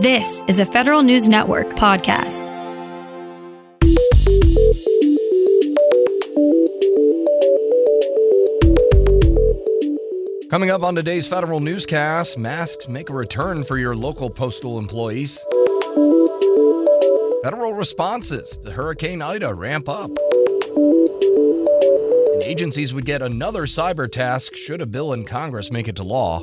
This is a Federal News Network podcast. Coming up on today's federal newscast, masks make a return for your local postal employees. Federal responses to Hurricane Ida ramp up. And agencies would get another cyber task should a bill in Congress make it to law.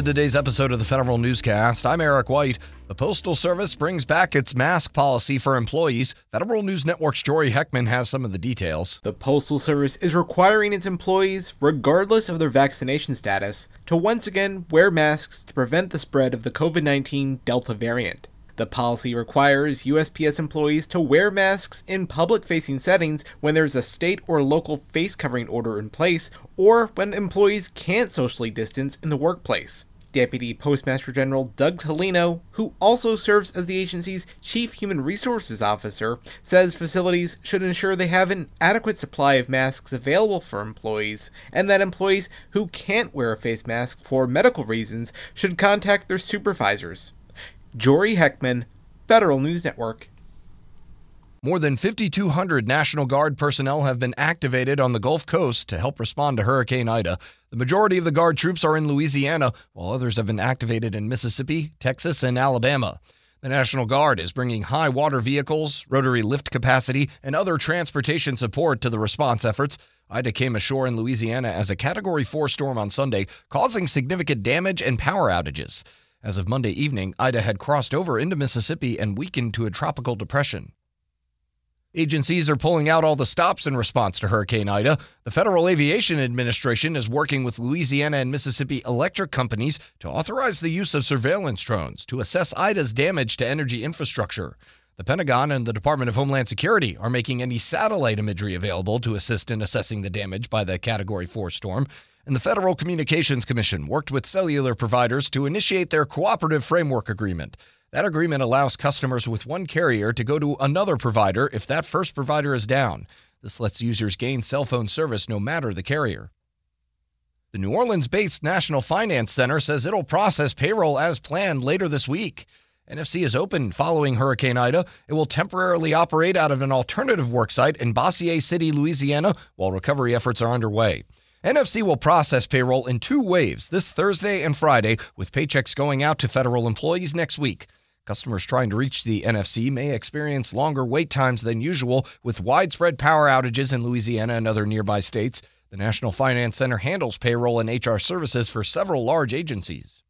To today's episode of the Federal Newscast. I'm Eric White. The Postal Service brings back its mask policy for employees. Federal News Network's Jory Heckman has some of the details. The Postal Service is requiring its employees, regardless of their vaccination status, to once again wear masks to prevent the spread of the COVID 19 Delta variant. The policy requires USPS employees to wear masks in public facing settings when there's a state or local face covering order in place or when employees can't socially distance in the workplace. Deputy Postmaster General Doug Tulino, who also serves as the agency's Chief Human Resources Officer, says facilities should ensure they have an adequate supply of masks available for employees, and that employees who can't wear a face mask for medical reasons should contact their supervisors. Jory Heckman, Federal News Network. More than 5,200 National Guard personnel have been activated on the Gulf Coast to help respond to Hurricane Ida. The majority of the Guard troops are in Louisiana, while others have been activated in Mississippi, Texas, and Alabama. The National Guard is bringing high water vehicles, rotary lift capacity, and other transportation support to the response efforts. Ida came ashore in Louisiana as a Category 4 storm on Sunday, causing significant damage and power outages. As of Monday evening, Ida had crossed over into Mississippi and weakened to a tropical depression. Agencies are pulling out all the stops in response to Hurricane Ida. The Federal Aviation Administration is working with Louisiana and Mississippi electric companies to authorize the use of surveillance drones to assess Ida's damage to energy infrastructure. The Pentagon and the Department of Homeland Security are making any satellite imagery available to assist in assessing the damage by the Category 4 storm. And the Federal Communications Commission worked with cellular providers to initiate their cooperative framework agreement. That agreement allows customers with one carrier to go to another provider if that first provider is down. This lets users gain cell phone service no matter the carrier. The New Orleans based National Finance Center says it'll process payroll as planned later this week. NFC is open following Hurricane Ida. It will temporarily operate out of an alternative worksite in Bossier City, Louisiana, while recovery efforts are underway. NFC will process payroll in two waves this Thursday and Friday, with paychecks going out to federal employees next week. Customers trying to reach the NFC may experience longer wait times than usual with widespread power outages in Louisiana and other nearby states. The National Finance Center handles payroll and HR services for several large agencies.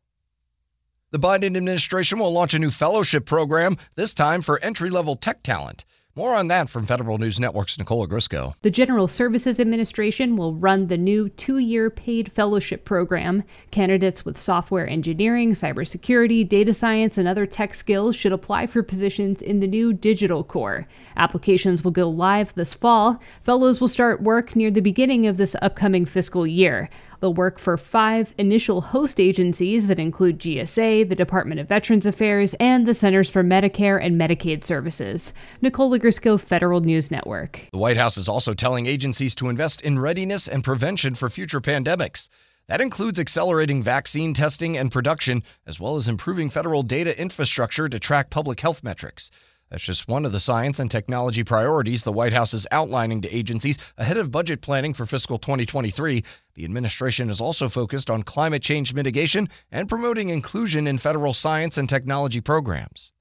The Biden administration will launch a new fellowship program, this time for entry level tech talent. More on that from Federal News Network's Nicole Ogrysko. The General Services Administration will run the new two year paid fellowship program. Candidates with software engineering, cybersecurity, data science, and other tech skills should apply for positions in the new Digital Corps. Applications will go live this fall. Fellows will start work near the beginning of this upcoming fiscal year. They'll work for five initial host agencies that include GSA, the Department of Veterans Affairs, and the Centers for Medicare and Medicaid Services. Nicole Ogrysko, Federal News Network. The White House is also telling agencies to invest in readiness and prevention for future pandemics. That includes accelerating vaccine testing and production, as well as improving federal data infrastructure to track public health metrics. That's just one of the science and technology priorities the White House is outlining to agencies ahead of budget planning for fiscal 2023. The administration is also focused on climate change mitigation and promoting inclusion in federal science and technology programs.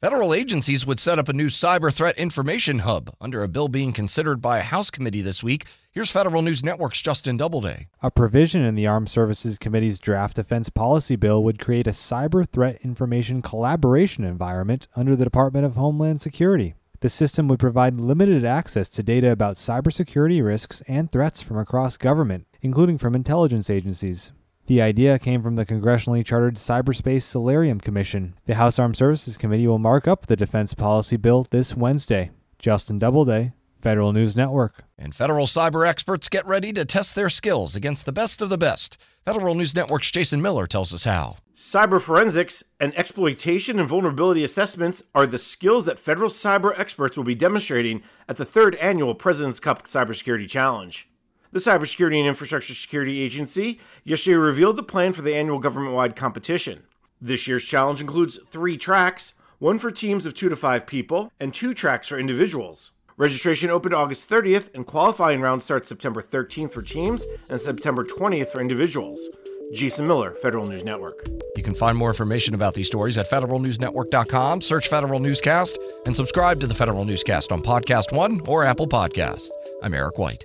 Federal agencies would set up a new cyber threat information hub under a bill being considered by a House committee this week. Here's Federal News Network's Justin Doubleday. A provision in the Armed Services Committee's draft defense policy bill would create a cyber threat information collaboration environment under the Department of Homeland Security. The system would provide limited access to data about cybersecurity risks and threats from across government, including from intelligence agencies. The idea came from the congressionally chartered Cyberspace Solarium Commission. The House Armed Services Committee will mark up the defense policy bill this Wednesday. Justin Doubleday, Federal News Network. And federal cyber experts get ready to test their skills against the best of the best. Federal News Network's Jason Miller tells us how. Cyber forensics and exploitation and vulnerability assessments are the skills that federal cyber experts will be demonstrating at the third annual President's Cup Cybersecurity Challenge. The Cybersecurity and Infrastructure Security Agency yesterday revealed the plan for the annual government wide competition. This year's challenge includes three tracks one for teams of two to five people, and two tracks for individuals. Registration opened August 30th, and qualifying round starts September 13th for teams and September 20th for individuals. Jason Miller, Federal News Network. You can find more information about these stories at federalnewsnetwork.com, search Federal Newscast, and subscribe to the Federal Newscast on Podcast One or Apple Podcast. I'm Eric White.